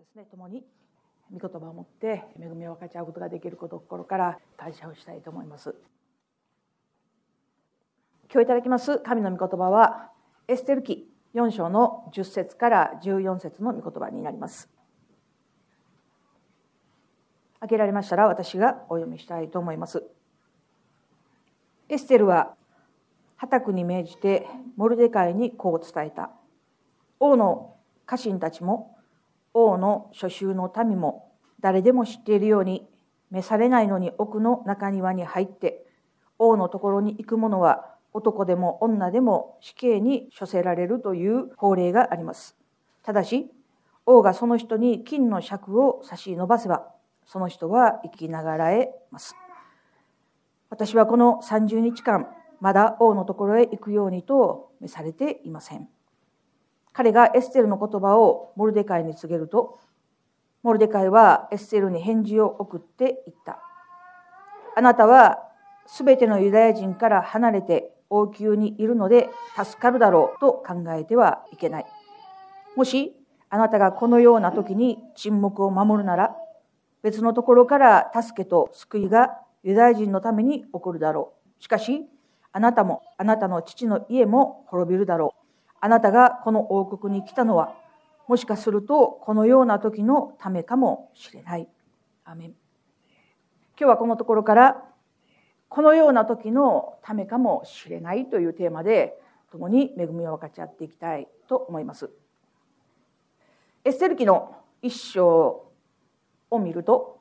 ですね共に御言葉を持って恵みを分かち合うことができること心から感謝をしたいと思います。今日いただきます神の御言葉はエステル記4章の10節から14節の御言葉になります。開けられましたら私がお読みしたいと思います。エステルは破宅に命じてモルデカイにこう伝えた。王の家臣たちも王の諸衆の民も誰でも知っているように召されないのに奥の中庭に入って王のところに行く者は男でも女でも死刑に処せられるという法令があります。ただし王がその人に金の尺を差し伸ばせばその人は生きながらえます。私はこの30日間まだ王のところへ行くようにと召されていません。彼がエステルの言葉をモルデカイに告げるとモルデカイはエステルに返事を送っていった。あなたはすべてのユダヤ人から離れて王宮にいるので助かるだろうと考えてはいけない。もしあなたがこのような時に沈黙を守るなら別のところから助けと救いがユダヤ人のために起こるだろう。しかしあなたもあなたの父の家も滅びるだろう。あなたがこの王国に来たのは、もしかするとこのような時のためかもしれない。アメン今日はこのところから、このような時のためかもしれないというテーマで、共に恵みを分かち合っていきたいと思います。エステル記の一章を見ると、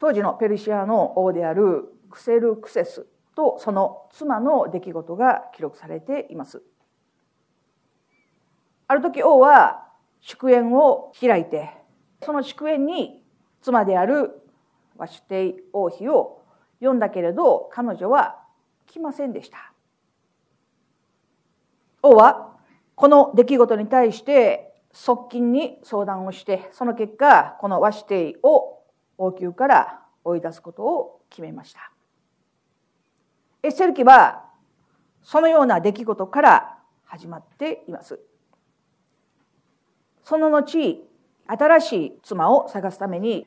当時のペルシアの王であるクセルクセスとその妻の出来事が記録されています。ある時王は祝宴を開いて、その祝宴に妻であるワシュテイ王妃を呼んだけれど、彼女は来ませんでした。王はこの出来事に対して側近に相談をして、その結果、このワシュテイを王宮から追い出すことを決めました。エッセル記はそのような出来事から始まっています。その後、新しい妻を探すために、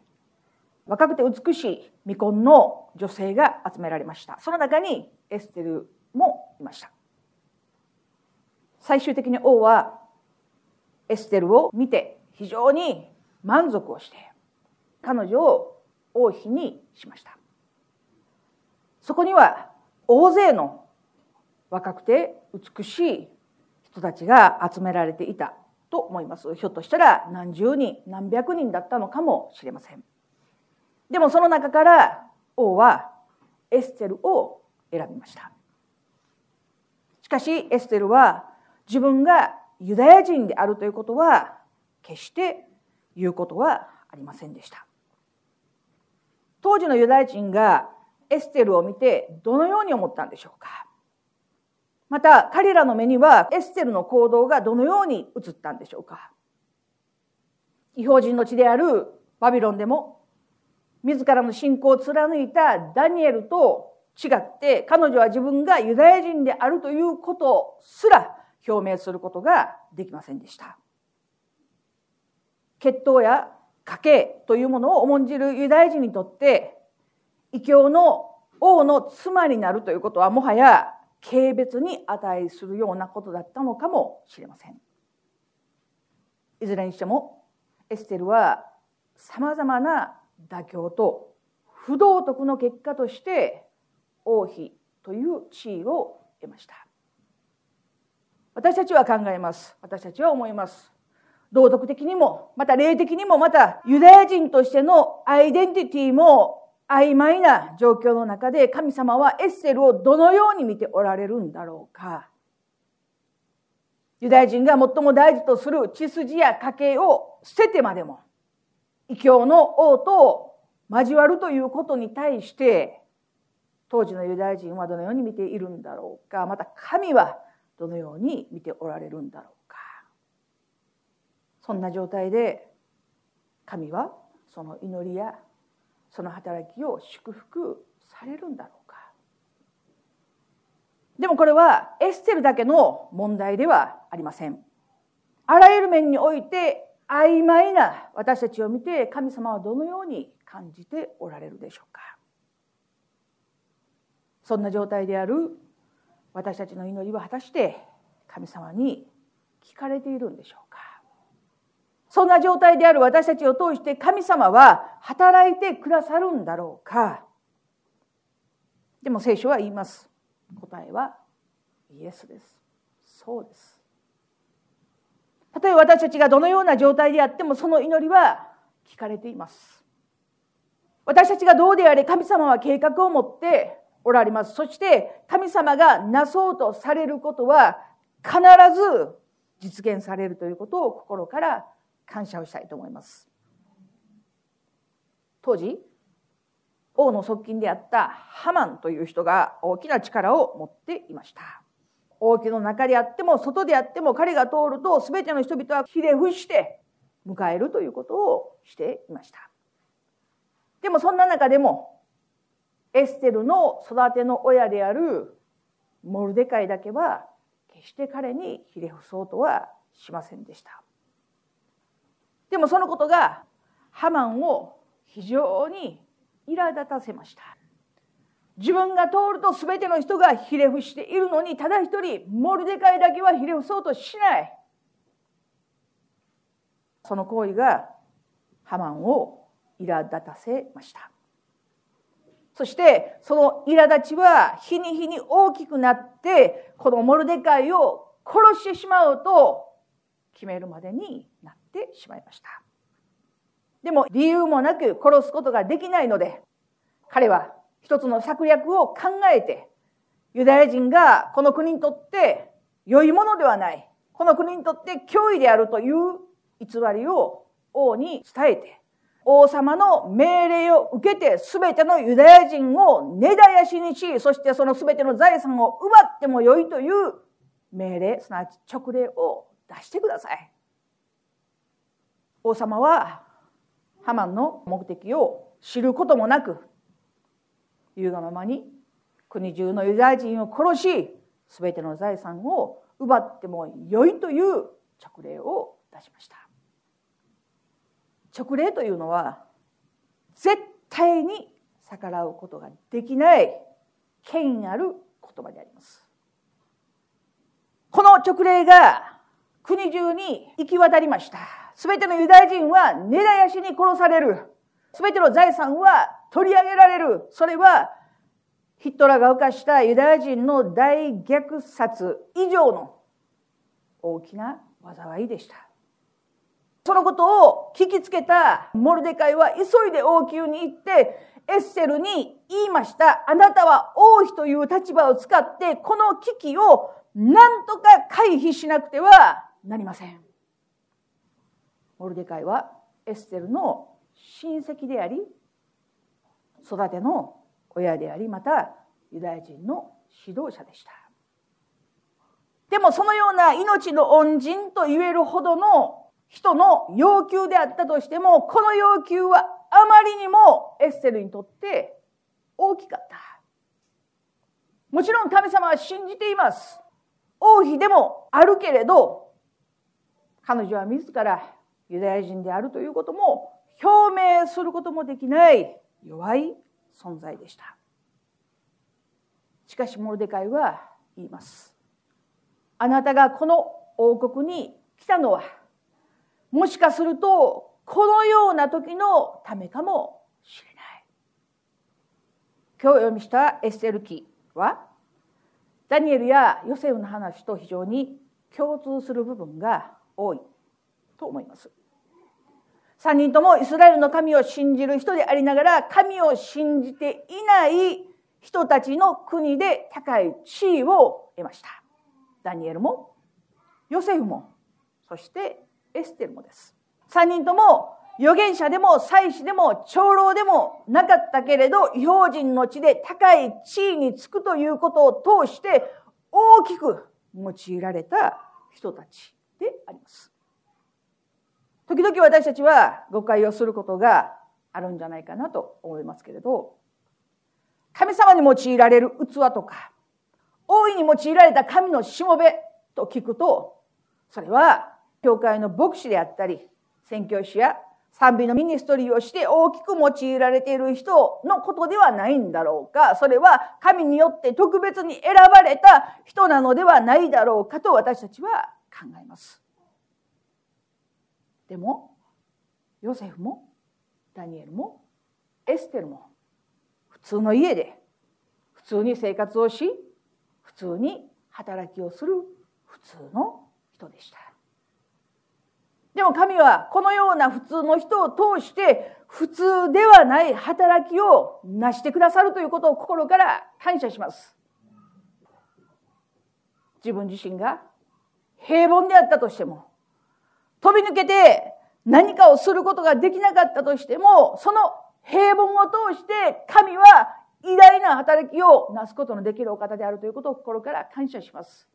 若くて美しい未婚の女性が集められました。その中にエステルもいました。最終的に王はエステルを見て非常に満足をして、彼女を王妃にしました。そこには大勢の若くて美しい人たちが集められていたと思います。ひょっとしたら何十人、何百人だったのかもしれません。でもその中から王はエステルを選びました。しかしエステルは自分がユダヤ人であるということは決して言うことはありませんでした。当時のユダヤ人がエステルを見てどのように思ったんでしょうかまた彼らの目にはエステルの行動がどのように映ったんでしょうか違法人の地であるバビロンでも自らの信仰を貫いたダニエルと違って彼女は自分がユダヤ人であるということすら表明することができませんでした。血統や家系というものを重んじるユダヤ人にとって異教の王の妻になるということはもはや軽蔑に値するようなことだったのかもしれません。いずれにしてもエステルはさまざまな妥協と不道徳の結果として王妃という地位を得ました。私たちは考えます。私たちは思います。道徳的にもまた霊的にもまたユダヤ人としてのアイデンティティも曖昧な状況の中で神様はエッセルをどのように見ておられるんだろうか。ユダヤ人が最も大事とする血筋や家系を捨ててまでも、異教の王と交わるということに対して、当時のユダヤ人はどのように見ているんだろうか。また神はどのように見ておられるんだろうか。そんな状態で神はその祈りやその働きを祝福されるんだろうか。でもこれはエステルだけの問題ではありません。あらゆる面において曖昧な私たちを見て神様はどのように感じておられるでしょうか。そんな状態である私たちの祈りは果たして神様に聞かれているんでしょうか。そんな状態である私たちを通して神様は働いてくださるんだろうか？でも聖書は言います。答えはイエスです。そうです。たとえ私たちがどのような状態であってもその祈りは聞かれています。私たちがどうであれ神様は計画を持っておられます。そして神様がなそうとされることは必ず実現されるということを心から感謝をしたいと思います。当時王の側近であったハマンという人が大きな力を持っていました。王家の中であっても外であっても彼が通ると全ての人々はひれ伏して迎えるということをしていました。でもそんな中でもエステルの育ての親であるモルデカイだけは決して彼にひれ伏そうとはしませんでした。でもそのことがハマンを非常に苛立たせました。自分が通ると全ての人がひれ伏しているのにただ一人モルデカイだけはひれ伏そうとしない。その行為がハマンを苛立たせました。そしてその苛立ちは日に日に大きくなってこのモルデカイを殺してしまうと決めるまでになった。てしまいました。でも理由もなく殺すことができないので彼は一つの策略を考えてユダヤ人がこの国にとって良いものではないこの国にとって脅威であるという偽りを王に伝えて王様の命令を受けて全てのユダヤ人を根絶やしにしそしてその全ての財産を奪ってもよいという命令すなわち勅令を出してください。王様はハマンの目的を知ることもなく言うがままに国中のユダヤ人を殺し全ての財産を奪ってもよいという勅令を出しました。勅令というのは絶対に逆らうことができない権威ある言葉であります。この勅令が国中に行き渡りました。全てのユダヤ人は根絶やしに殺される全ての財産は取り上げられるそれはヒットラーが犯したユダヤ人の大虐殺以上の大きな災いでしたそのことを聞きつけたモルデカイは急いで王宮に行ってエッセルに言いました。あなたは王妃という立場を使ってこの危機を何とか回避しなくてはなりません。モルデカイはエッセルの親戚であり育ての親でありまたユダヤ人の指導者でした。でもそのような命の恩人と言えるほどの人の要求であったとしてもこの要求はあまりにもエッセルにとって大きかった。もちろん神様は信じています。王妃でもあるけれど彼女は自らユダヤ人であるということも表明することもできない弱い存在でした。しかしモルデカイは言います。あなたがこの王国に来たのはもしかするとこのような時のためかもしれない。今日読みしたエステル記はダニエルやヨセフの話と非常に共通する部分が多いと思います。3人ともイスラエルの神を信じる人でありながら神を信じていない人たちの国で高い地位を得ました。ダニエルもヨセフもそしてエステルもです。3人とも預言者でも祭司でも長老でもなかったけれど標準の地で高い地位につくということを通して大きく用いられた人たちであります。時々私たちは誤解をすることがあるんじゃないかなと思いますけれど神様に用いられる器とか大いに用いられた神のしもべと聞くとそれは教会の牧師であったり宣教師や賛美のミニストリーをして大きく用いられている人のことではないんだろうかそれは神によって特別に選ばれた人なのではないだろうかと私たちは考えます。でもヨセフもダニエルもエステルも普通の家で普通に生活をし普通に働きをする普通の人でした。でも神はこのような普通の人を通して普通ではない働きを成してくださるということを心から感謝します。自分自身が平凡であったとしても飛び抜けて何かをすることができなかったとしてもその平凡を通して神は偉大な働きをなすことのできるお方であるということを心から感謝します。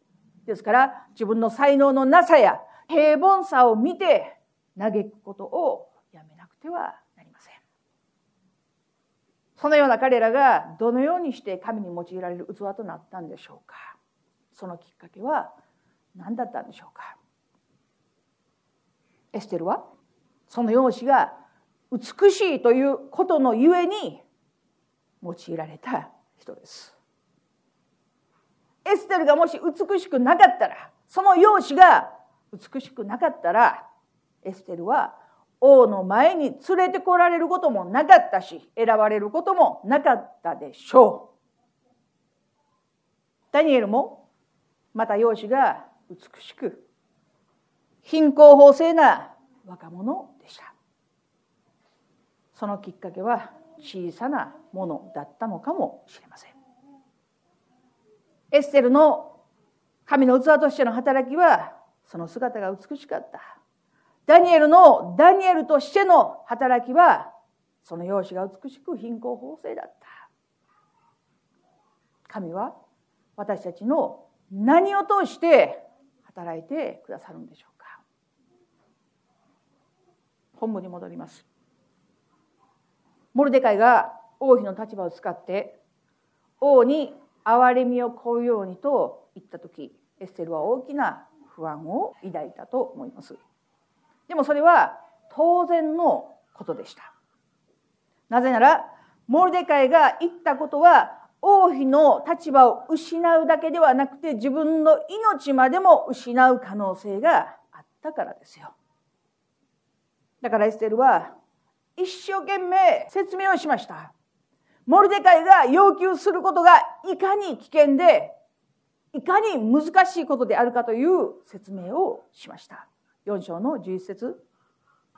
ですから自分の才能のなさや平凡さを見て嘆くことをやめなくてはなりません。そのような彼らがどのようにして神に用いられる器となったんでしょうか。そのきっかけは何だったんでしょうか。エステルはその容姿が美しいということのゆえに用いられた人です。エステルがもし美しくなかったらその容姿が美しくなかったらエステルは王の前に連れてこられることもなかったし選ばれることもなかったでしょう。ダニエルもまた容姿が美しく貧困法制な若者でした。そのきっかけは小さなものだったのかもしれません。エステルの神の器としての働きはその姿が美しかった。ダニエルのダニエルとしての働きはその容姿が美しく貧困法制だった。神は私たちの何を通して働いてくださるんでしょう本部に戻ります。モルデカイが王妃の立場を使って王に憐れみを請うようにと言った時エステルは大きな不安を抱いたと思います。でもそれは当然のことでした。なぜならモルデカイが言ったことは王妃の立場を失うだけではなくて自分の命までも失う可能性があったからですよ。だからエステルは一生懸命説明をしました。モルデカイが要求することがいかに危険で、いかに難しいことであるかという説明をしました。4章の11節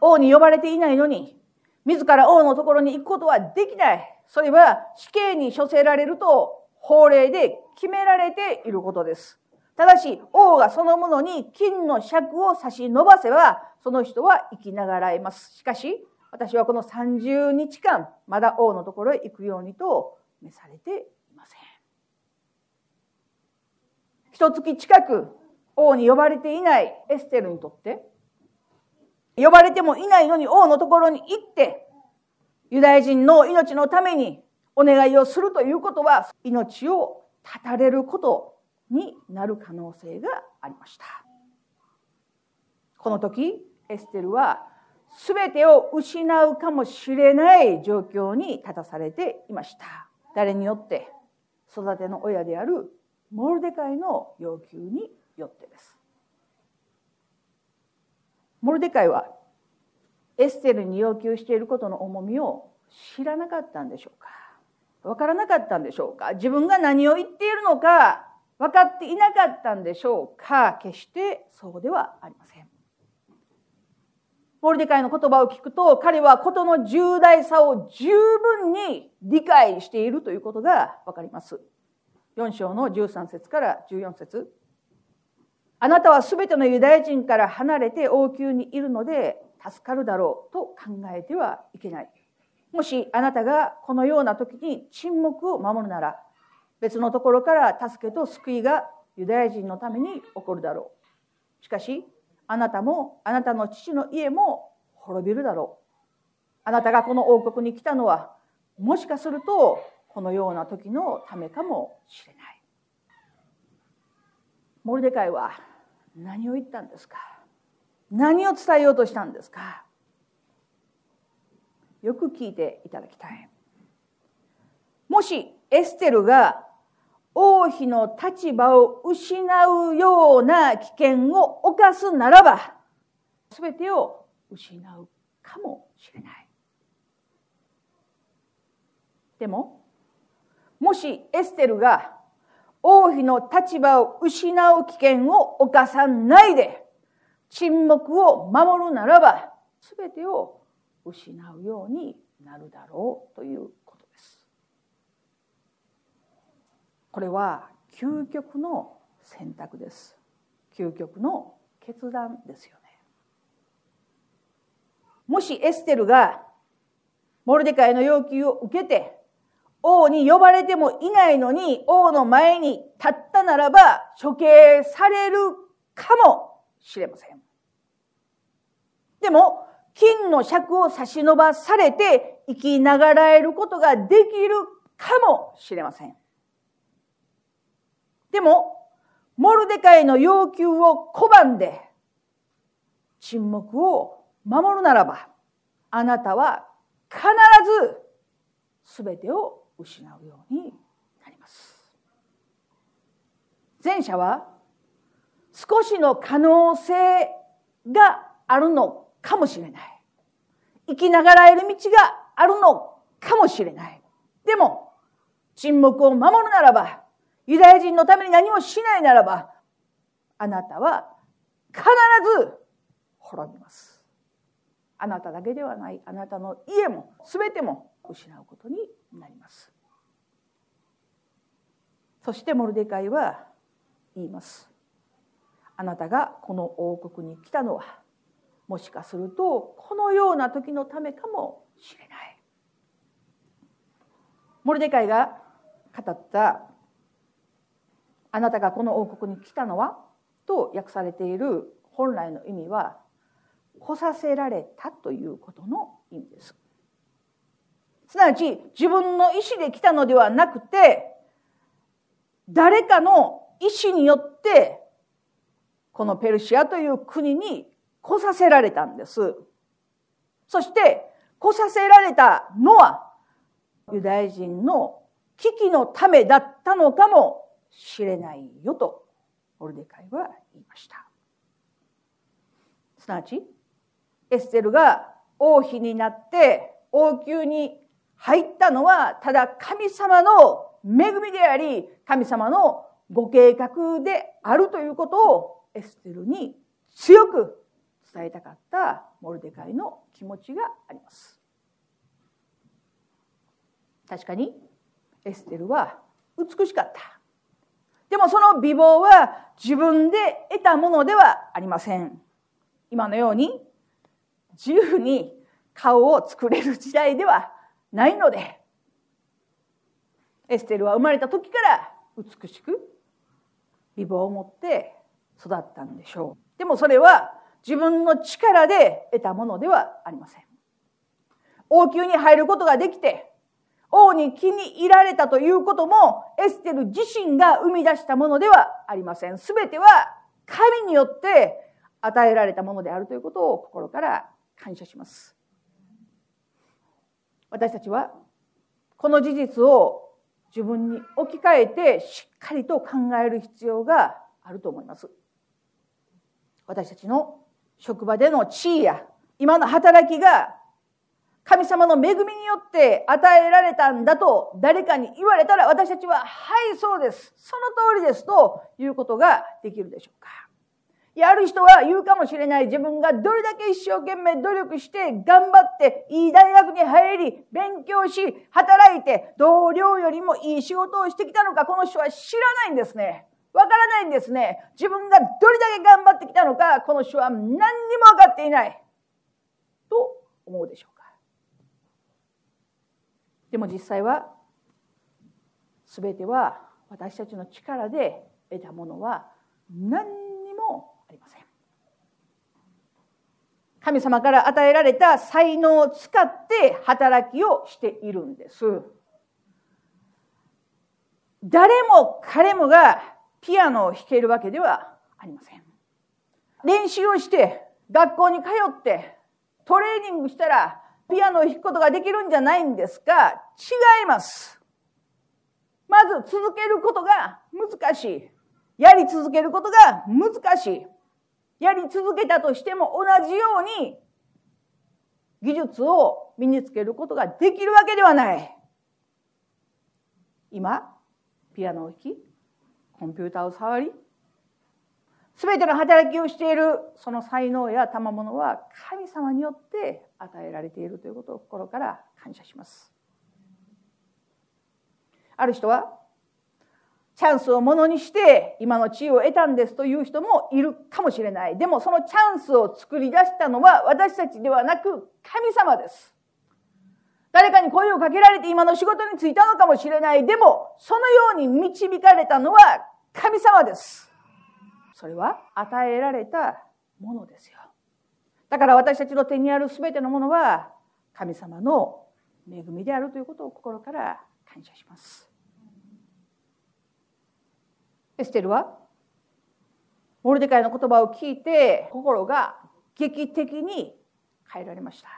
王に呼ばれていないのに、自ら王のところに行くことはできない。それは死刑に処せられると法令で決められていることです。ただし、王がそのものに金の尺を差し伸ばせば、その人は生きながらえます。しかし、私はこの30日間まだ王のところへ行くようにと召されていません一月近く王に呼ばれていないエステルにとって呼ばれてもいないのに王のところに行ってユダヤ人の命のためにお願いをするということは命を絶たれることになる可能性がありましたこの時エステルは全てを失うかもしれない状況に立たされていました。誰によって育ての親であるモルデカイの要求によってです。モルデカイはエステルに要求していることの重みを知らなかったんでしょうか？分からなかったんでしょうか？自分が何を言っているのか？分かっていなかったんでしょうか？決してそうではありません。モルデカイの言葉を聞くと、彼は事の重大さを十分に理解しているということがわかります。4章の13節から14節あなたはすべてのユダヤ人から離れて王宮にいるので助かるだろうと考えてはいけない。もしあなたがこのような時に沈黙を守るなら、別のところから助けと救いがユダヤ人のために起こるだろう。しかし、あなたもあなたの父の家も滅びるだろうあなたがこの王国に来たのはもしかするとこのような時のためかもしれないモルデカイは何を言ったんですか？何を伝えようとしたんですか？よく聞いていただきたい。もしエステルが王妃の立場を失うような危険を犯すならば、すべてを失うかもしれない。でも、もしエステルが王妃の立場を失う危険を犯さないで沈黙を守るならば全てを失うようになるだろうというこ。れは究極の選択です。究極の決断ですよね。もしエステルがモルデカイの要求を受けて王に呼ばれてもいないのに王の前に立ったならば処刑されるかもしれません。でも、金の尺を差し伸ばされて生きながらえることができるかもしれません。でも、モルデカイの要求を拒んで沈黙を守るならば、あなたは必ず全てを失うようになります。前者は少しの可能性があるのかもしれない。生きながらえる道があるのかもしれない。でも、沈黙を守るならば、ユダヤ人のために何もしないならば、あなたは必ず滅びます。あなただけではない、あなたの家も全ても失うことになります。そしてモルデカイは言います。あなたがこの王国に来たのはもしかするとこのような時のためかもしれない。モルデカイが語った「あなたがこの王国に来たのは?」と訳されている本来の意味は「来させられた」ということの意味です。すなわち自分の意思で来たのではなくて誰かの意思によってこのペルシアという国に来させられたんです。そして、来させられたのは、ユダヤ人の危機のためだったのかもしれないよと、オルデカイは言いました。すなわち、エステルが王妃になって王宮に入ったのは、ただ神様の恵みであり、神様のご計画であるということをエステルに強く伝えたかったモルデカイの気持ちがあります確かにエステルは美しかったでもその美貌は自分で得たものではありません今のように自由に顔を作れる時代ではないのでエステルは生まれた時から美しく美貌を持って育ったんでしょうでもそれは自分の力で得たものではありません。王宮に入ることができて、王に気に入られたということも、エステル自身が生み出したものではありません。すべては神によって与えられたものであるということを心から感謝します。私たちは、この事実を自分に置き換えてしっかりと考える必要があると思います。私たちの職場での地位や今の働きが神様の恵みによって与えられたんだと誰かに言われたら私たちは、はい、そうです。その通りですということができるでしょうか。いや、ある人は言うかもしれない自分がどれだけ一生懸命努力して頑張っていい大学に入り、勉強し、働いて同僚よりもいい仕事をしてきたのかこの人は知らないんですね。わからないんですね。自分がどれだけ頑張ってきたのか、この人は何にも分かっていない。と思うでしょうか。でも実際は、すべては私たちの力で得たものは何にもありません。神様から与えられた才能を使って働きをしているんです。誰も彼もがピアノを弾けるわけではありません。練習をして、学校に通って、トレーニングしたら、ピアノを弾くことができるんじゃないんですか？違います。まず続けることが難しい。やり続けることが難しい。やり続けたとしても同じように技術を身につけることができるわけではない。今、ピアノを弾き、コンピューターを触り、すべての働きをしているその才能や賜物は神様によって与えられているということを心から感謝します。ある人はチャンスをものにして今の地位を得たんですという人もいるかもしれない。でもそのチャンスを作り出したのは私たちではなく神様です。誰かに声をかけられて今の仕事に就いたのかもしれない。でもそのように導かれたのは神様です。それは与えられたものですよ。だから私たちの手にある全てのものは神様の恵みであるということを心から感謝します。エステルはモルデカイの言葉を聞いて心が劇的に変えられました。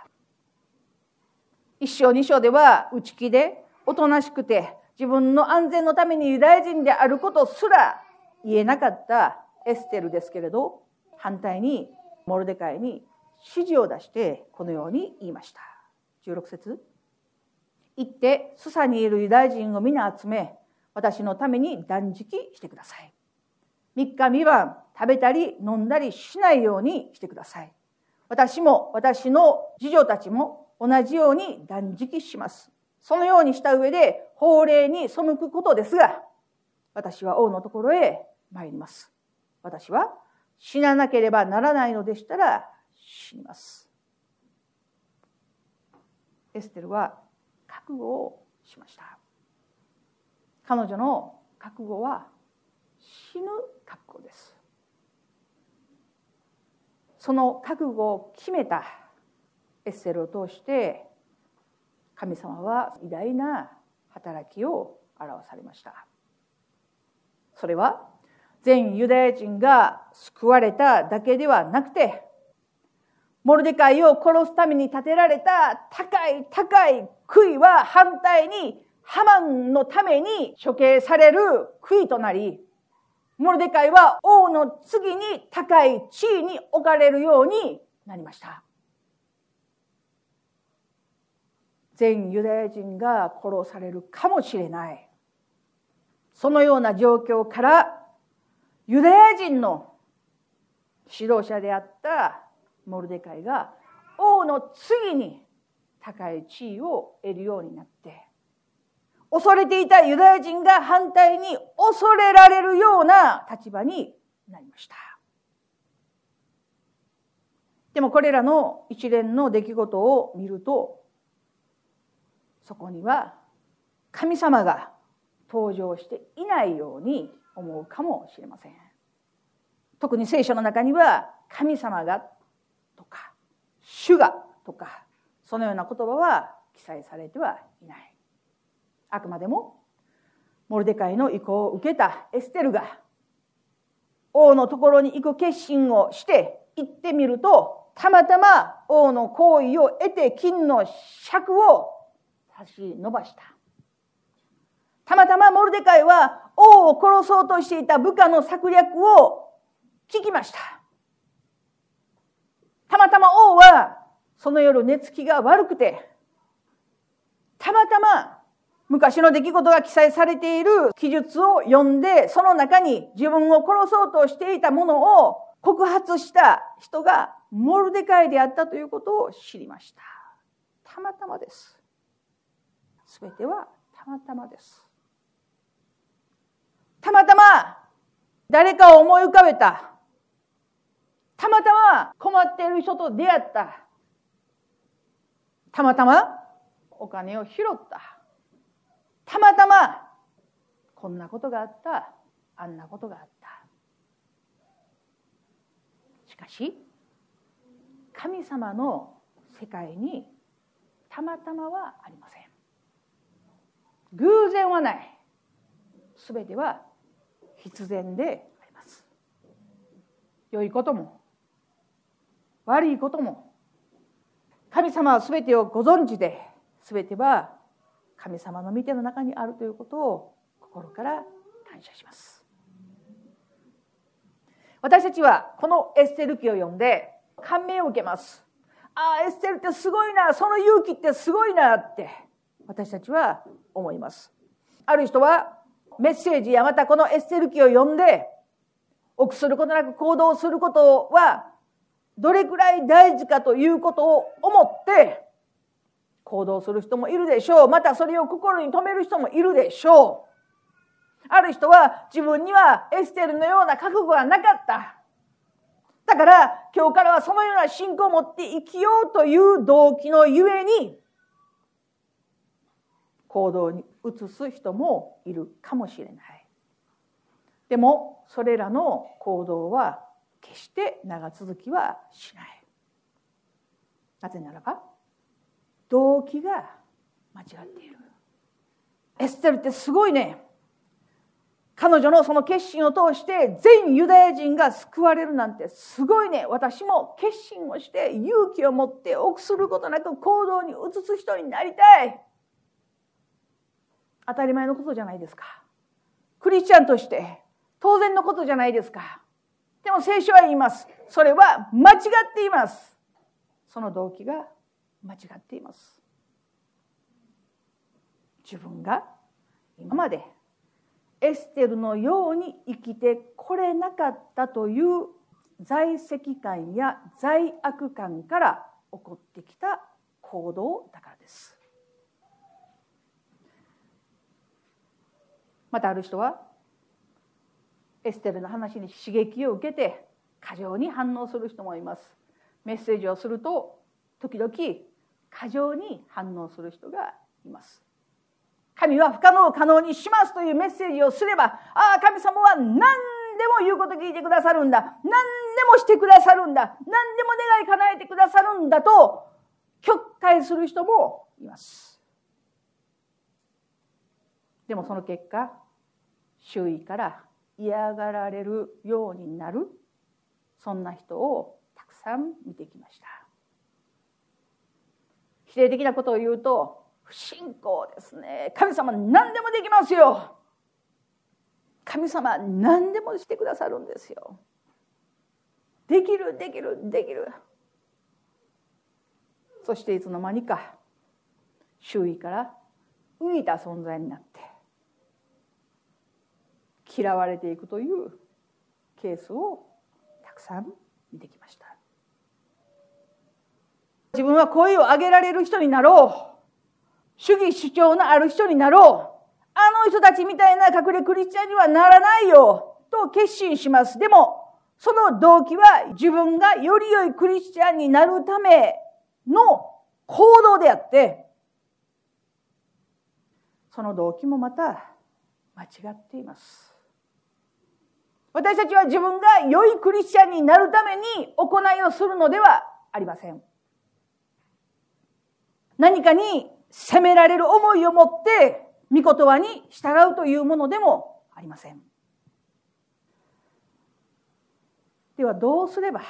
一章二章では内気でおとなしくて自分の安全のためにユダヤ人であることすら言えなかったエステルですけれど反対にモルデカイに指示を出してこのように言いました。16節。行ってスサにいるユダヤ人を皆集め私のために断食してください。3日三晩食べたり飲んだりしないようにしてください。私も私の次女たちも同じように断食します。そのようにした上で法令に背くことですが私は王のところへ参ります。私は死ななければならないのでしたら死にます。エステルは覚悟をしました。彼女の覚悟は死ぬ覚悟です。その覚悟を決めたエッセルを通して神様は偉大な働きを表されました。それは全ユダヤ人が救われただけではなくて、モルデカイを殺すために建てられた高い高い杭は反対にハマンのために処刑される杭となり、モルデカイは王の次に高い地位に置かれるようになりました。全ユダヤ人が殺されるかもしれない。そのような状況からユダヤ人の指導者であったモルデカイが王の次に高い地位を得るようになって恐れていたユダヤ人が反対に恐れられるような立場になりました。でもこれらの一連の出来事を見るとそこには神様が登場していないように思うかもしれません。特に聖書の中には神様がとか主がとかそのような言葉は記載されてはいない。あくまでもモルデカイの意向を受けたエステルが王のところに行く決心をして行ってみるとたまたま王の行為を得て金の尺を差し伸ばした。たまたまモルデカイは王を殺そうとしていた部下の策略を聞きました。たまたま王はその夜寝つきが悪くて、たまたま昔の出来事が記載されている記述を読んで、その中に自分を殺そうとしていたものを告発した人がモルデカイであったということを知りました。たまたまです。すべてはたまたまです。たまたま誰かを思い浮かべた。たまたま困っている人と出会った。たまたまお金を拾った。たまたまこんなことがあった。あんなことがあった。しかし、神様の世界にたまたまはありません。偶然はない。すべては必然であります。良いことも悪いことも神様は全てをご存知で全ては神様の御手の中にあるということを心から感謝します。私たちはこのエステル記を読んで感銘を受けます。ああエステルってすごいなその勇気ってすごいなって私たちは思います。ある人はメッセージやまたこのエステル記を読んで臆することなく行動することはどれくらい大事かということを思って行動する人もいるでしょう。またそれを心に留める人もいるでしょう。ある人は自分にはエステルのような覚悟がなかった。だから今日からはそのような信仰を持って生きようという動機のゆえに行動に移す人もいるかもしれない。でもそれらの行動は決して長続きはしない。なぜならば動機が間違っている。エステルってすごいね。彼女のその決心を通して全ユダヤ人が救われるなんてすごいね。私も決心をして勇気を持って臆することなく行動に移す人になりたい。当たり前のことじゃないですか。クリスチャンとして当然のことじゃないですか。でも聖書は言います。それは間違っています。その動機が間違っています。自分が今までエステルのように生きてこれなかったという在籍感や罪悪感から起こってきた行動だからです。またある人はエステルの話に刺激を受けて過剰に反応する人もいます。メッセージをすると時々過剰に反応する人がいます。神は不可能を可能にしますというメッセージをすれば、ああ、神様は何でも言うこと聞いてくださるんだ。何でもしてくださるんだ。何でも願い叶えてくださるんだと、曲解する人もいます。でもその結果、周囲から嫌がられるようになる、そんな人をたくさん見てきました。否定的なことを言うと、不信仰ですね。神様何でもできますよ。神様何でもしてくださるんですよ。できるできるできる。そしていつの間にか周囲から浮いた存在になって嫌われていくというケースをたくさん見てきました。自分は声を上げられる人になろう。主義主張のある人になろう。あの人たちみたいな隠れクリスチャンにはならないよ。と決心します。でも、その動機は自分がより良いクリスチャンになるための行動であって、その動機もまた間違っています。私たちは自分が良いクリスチャンになるために行いをするのではありません。何かに責められる思いを持って御言葉に従うというものでもありません。ではどうすれば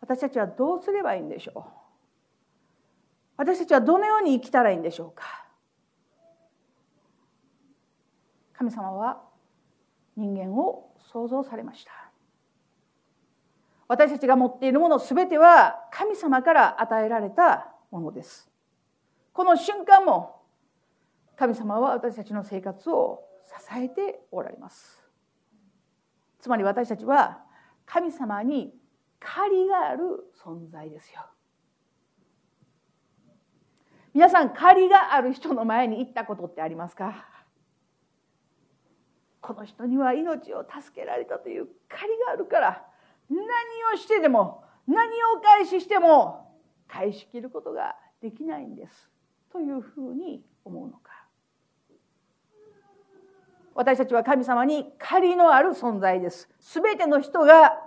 私たちはどうすればいいんでしょう私たちはどのように生きたらいいんでしょうか神様は人間を創造されました。私たちが持っているものすべては神様から与えられたものです。この瞬間も神様は私たちの生活を支えておられます。つまり私たちは神様に借りがある存在ですよ。皆さん借りがある人の前に行ったことってありますか？この人には命を助けられたという借りがあるから何をしてでも何を返ししても返し切ることができないんです。というふうに思うのか。私たちは神様に借りのある存在です。全ての人が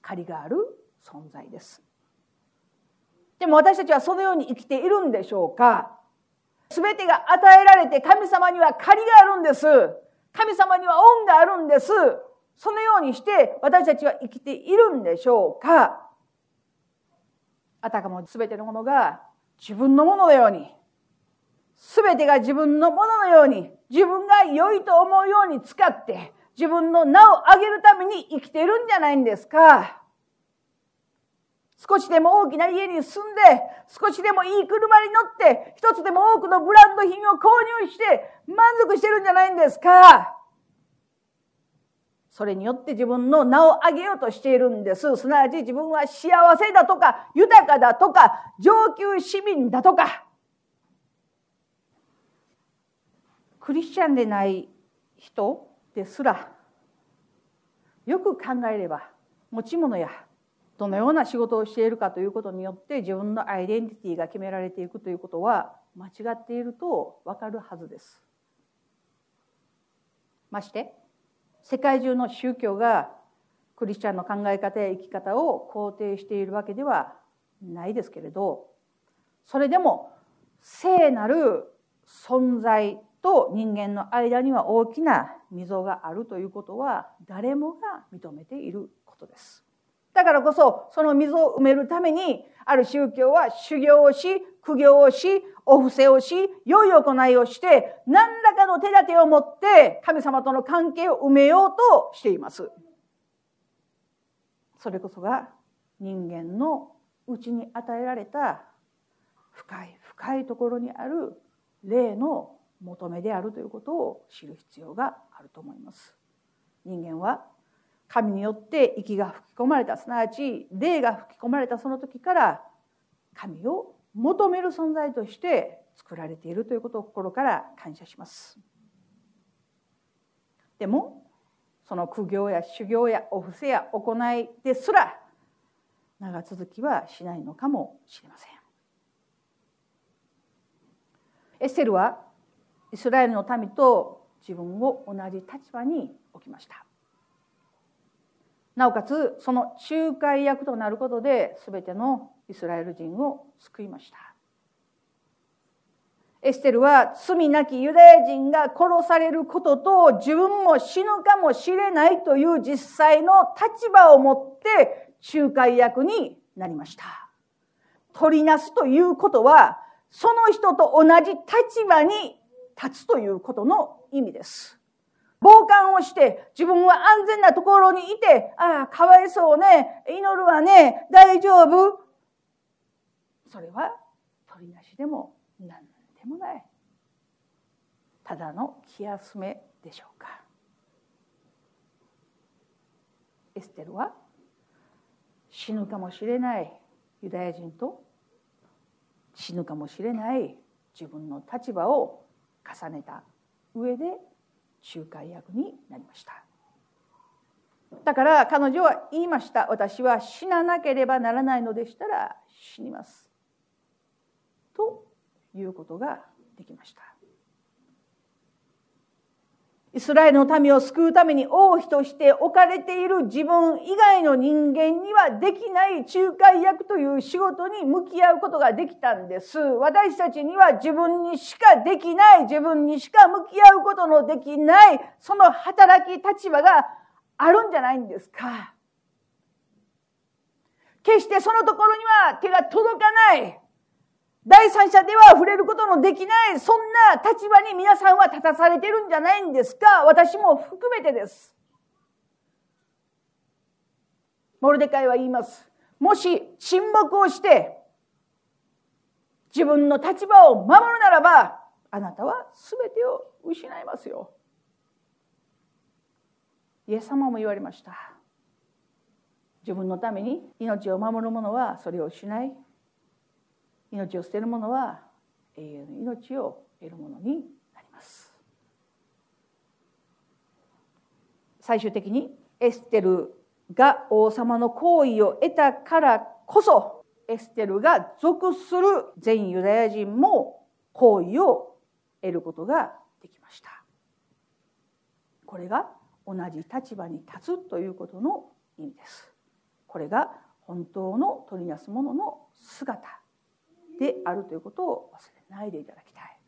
借りがある存在です。でも私たちはそのように生きているんでしょうか。全てが与えられて神様には借りがあるんです。神様には恩があるんですそのようにして私たちは生きているんでしょうかあたかも全てのものが自分のもののように全てが自分のもののように自分が良いと思うように使って自分の名を上げるために生きているんじゃないんですか。少しでも大きな家に住んで、少しでもいい車に乗って、一つでも多くのブランド品を購入して満足してるんじゃないんですか？それによって自分の名を上げようとしているんです。すなわち自分は幸せだとか、豊かだとか、上級市民だとか。クリスチャンでない人ですら、よく考えれば、持ち物やどのような仕事をしているかということによって自分のアイデンティティが決められていくということは間違っているとわかるはずです。まして世界中の宗教がクリスチャンの考え方や生き方を肯定しているわけではないですけれどそれでも聖なる存在と人間の間には大きな溝があるということは誰もが認めていることです。だからこそ、その溝を埋めるために、ある宗教は修行をし、苦行をし、お布施をし、良い行いをして、何らかの手立てを持って神様との関係を埋めようとしています。それこそが人間のうちに与えられた深い深いところにある霊の求めであるということを知る必要があると思います。人間は神によって息が吹き込まれた。すなわち霊が吹き込まれたその時から神を求める存在として作られているということを心から感謝します。でもその苦行や修行やお布施や行いですら長続きはしないのかもしれません。エステルはイスラエルの民と自分を同じ立場に置きました。なおかつその仲介役となることで全てのイスラエル人を救いました。エステルは罪なきユダヤ人が殺されることと自分も死ぬかもしれないという実際の立場を持って仲介役になりました。取りなすということはその人と同じ立場に立つということの意味です。傍観をして自分は安全なところにいて、ああ、かわいそうね、祈るわね、大丈夫。それは取りなしでも何でもない。ただの気休めでしょうか。エステルは死ぬかもしれないユダヤ人と死ぬかもしれない自分の立場を重ねた上で仲介役になりました。だから彼女は言いました。私は死ななければならないのでしたら死にます。ということができました。イスラエルの民を救うために王妃として置かれている自分以外の人間にはできない仲介役という仕事に向き合うことができたんです。私たちには自分にしかできない、自分にしか向き合うことのできない、その働き立場があるんじゃないんですか。決してそのところには手が届かない。第三者では触れることのできない、そんな立場に皆さんは立たされてるんじゃないんですか？私も含めてです。モルデカイは言います。もし沈黙をして、自分の立場を守るならば、あなたは全てを失いますよ。イエス様も言われました。自分のために命を守る者はそれをしない。命を捨てる者は永遠の命を得るものになります最終的にエステルが王様の好意を得たからこそエステルが属する全ユダヤ人も好意を得ることができましたこれが同じ立場に立つということの意味ですこれが本当の取りなす者の姿であるということを忘れないでいただきたい。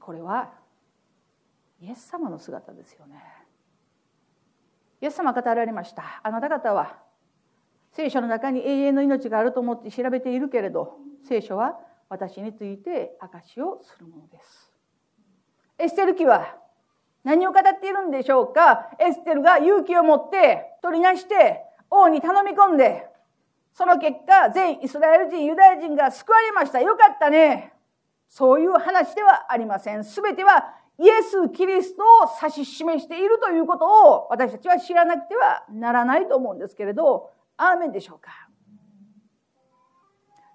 これはイエス様の姿ですよね。イエス様語られました。あなた方は聖書の中に永遠の命があると思って調べているけれど聖書は私について証しをするものです。エステル記は何を語っているんでしょうか？エステルが勇気を持って取り出して王に頼み込んでその結果全イスラエル人ユダヤ人が救われました。よかったね。そういう話ではありません。全てはイエス・キリストを指し示しているということを私たちは知らなくてはならないと思うんですけれど。アーメンでしょうか。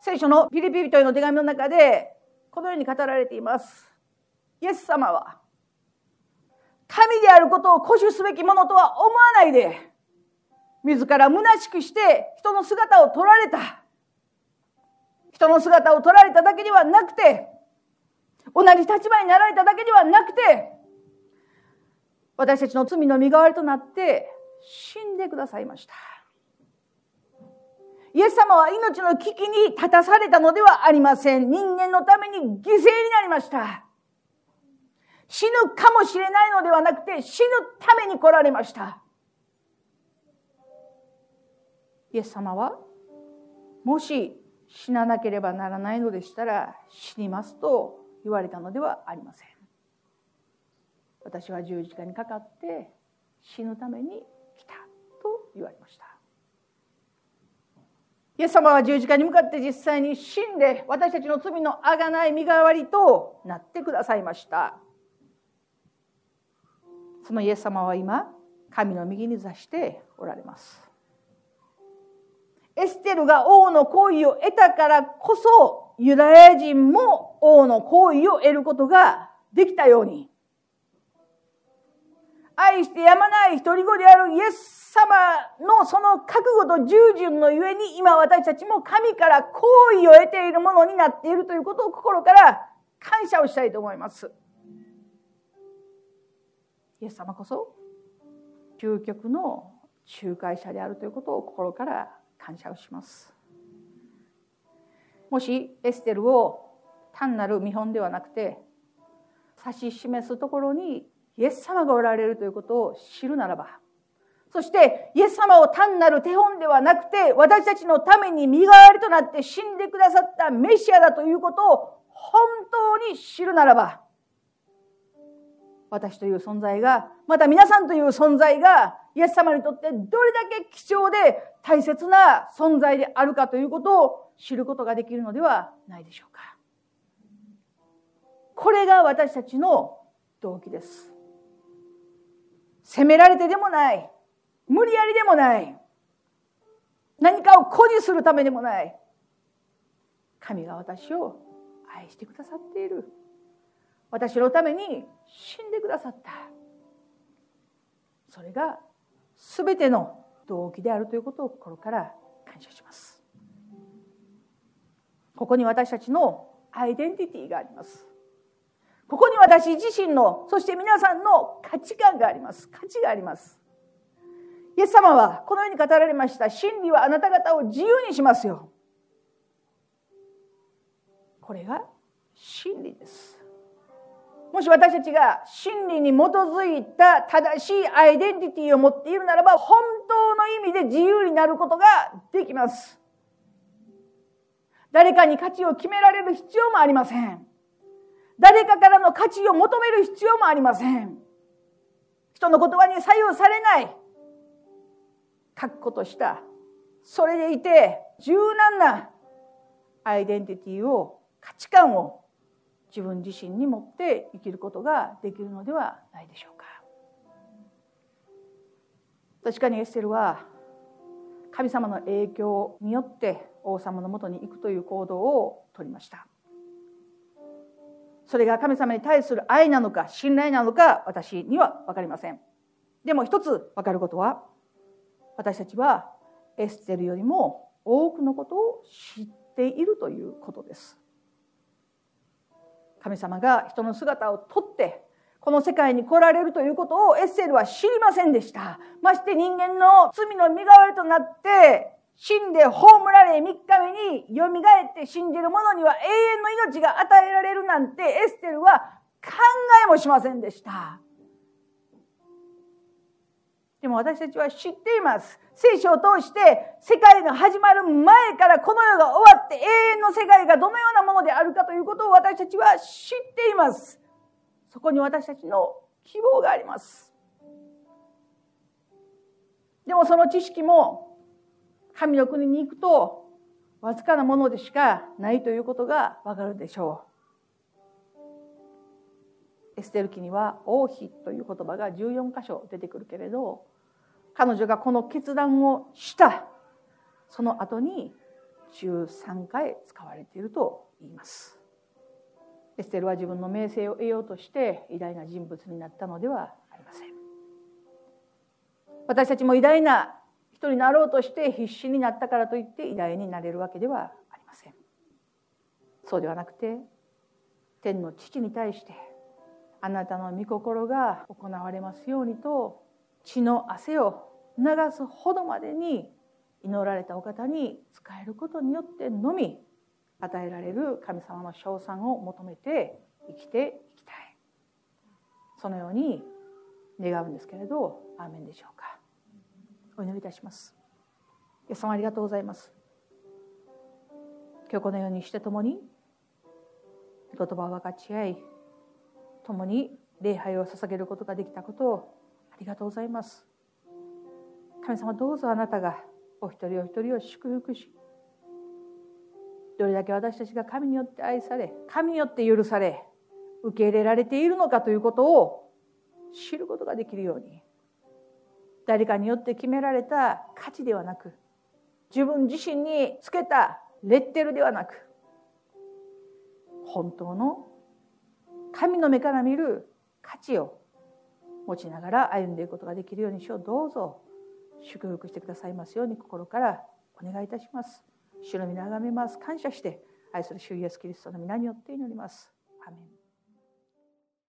聖書のピリピリトへの手紙の中でこのように語られています。イエス様は神であることを固守すべきものとは思わないで自ら虚しくして人の姿を取られた。人の姿を取られただけではなくて同じ立場になられただけではなくて私たちの罪の身代わりとなって死んでくださいました。イエス様は命の危機に立たされたのではありません。人間のために犠牲になりました。死ぬかもしれないのではなくて死ぬために来られました。イエス様はもし死ななければならないのでしたら死にますと言われたのではありません。私は十字架にかかって死ぬために来たと言われました。イエス様は十字架に向かって実際に死んで私たちの罪のあがない身代わりとなってくださいました。そのイエス様は今神の右に座しておられます。エステルが王の行為を得たからこそユダヤ人も王の行為を得ることができたように愛してやまない一人子であるイエス様のその覚悟と従順のゆえに今私たちも神から好意を得ているものになっているということを心から感謝をしたいと思います。イエス様こそ究極の仲介者であるということを心から感謝をします。もしエステルを単なる見本ではなくて指し示すところにイエス様がおられるということを知るならばそしてイエス様を単なる手本ではなくて私たちのために身代わりとなって死んでくださったメシアだということを本当に知るならば私という存在がまた皆さんという存在がイエス様にとってどれだけ貴重で大切な存在であるかということを知ることができるのではないでしょうか。これが私たちの動機です。責められてでもない。無理やりでもない。何かを誇示するためでもない。神が私を愛してくださっている。私のために死んでくださった。それが全ての動機であるということを心から感謝します。ここに私たちのアイデンティティがあります。ここに私自身の、そして皆さんの価値観があります。価値があります。イエス様はこのように語られました。真理はあなた方を自由にしますよ。これが真理です。もし私たちが真理に基づいた正しいアイデンティティを持っているならば、本当の意味で自由になることができます。誰かに価値を決められる必要もありません。誰かからの価値を求める必要もありません。人の言葉に左右されない、確固とした、それでいて柔軟なアイデンティティを、価値観を自分自身に持って生きることができるのではないでしょうか。確かにエステルは神様の影響によって王様のもとに行くという行動をとりました。それが神様に対する愛なのか信頼なのか私には分かりません。でも一つ分かることは私たちはエステルよりも多くのことを知っているということです。神様が人の姿をとってこの世界に来られるということをエッセルは知りませんでした。まして人間の罪の身代わりとなって死んで葬られ3日目に蘇って信じる者には永遠の命が与えられるなんてエステルは考えもしませんでした。でも私たちは知っています。聖書を通して世界が始まる前からこの世が終わって永遠の世界がどのようなものであるかということを私たちは知っています。そこに私たちの希望があります。でもその知識も神の国に行くとわずかなものでしかないということがわかるでしょう。エステル記には王妃という言葉が14箇所出てくるけれど彼女がこの決断をしたその後に13回使われていると言います。エステルは自分の名声を得ようとして偉大な人物になったのではありません。私たちも偉大な人になろうとして必死になったからといって偉大になれるわけではありませんそうではなくて天の父に対してあなたの御心が行われますようにと血の汗を流すほどまでに祈られたお方に仕えることによってのみ与えられる神様の称賛を求めて生きていきたい。そのように願うんですけれどアーメンでしょうか。お祈りいたします。イエス様ありがとうございます。今日このようにして共に言葉を分かち合い共に礼拝を捧げることができたことをありがとうございます。神様どうぞあなたがお一人お一人を祝福しどれだけ私たちが神によって愛され神によって許され受け入れられているのかということを知ることができるように誰かによって決められた価値ではなく自分自身につけたレッテルではなく本当の神の目から見る価値を持ちながら歩んでいくことができるようにしよう。どうぞ。祝福してくださいますように心からお願いいたします。主の皆をめます。感謝して愛する主イエスキリストの皆によって祈ります。アメン。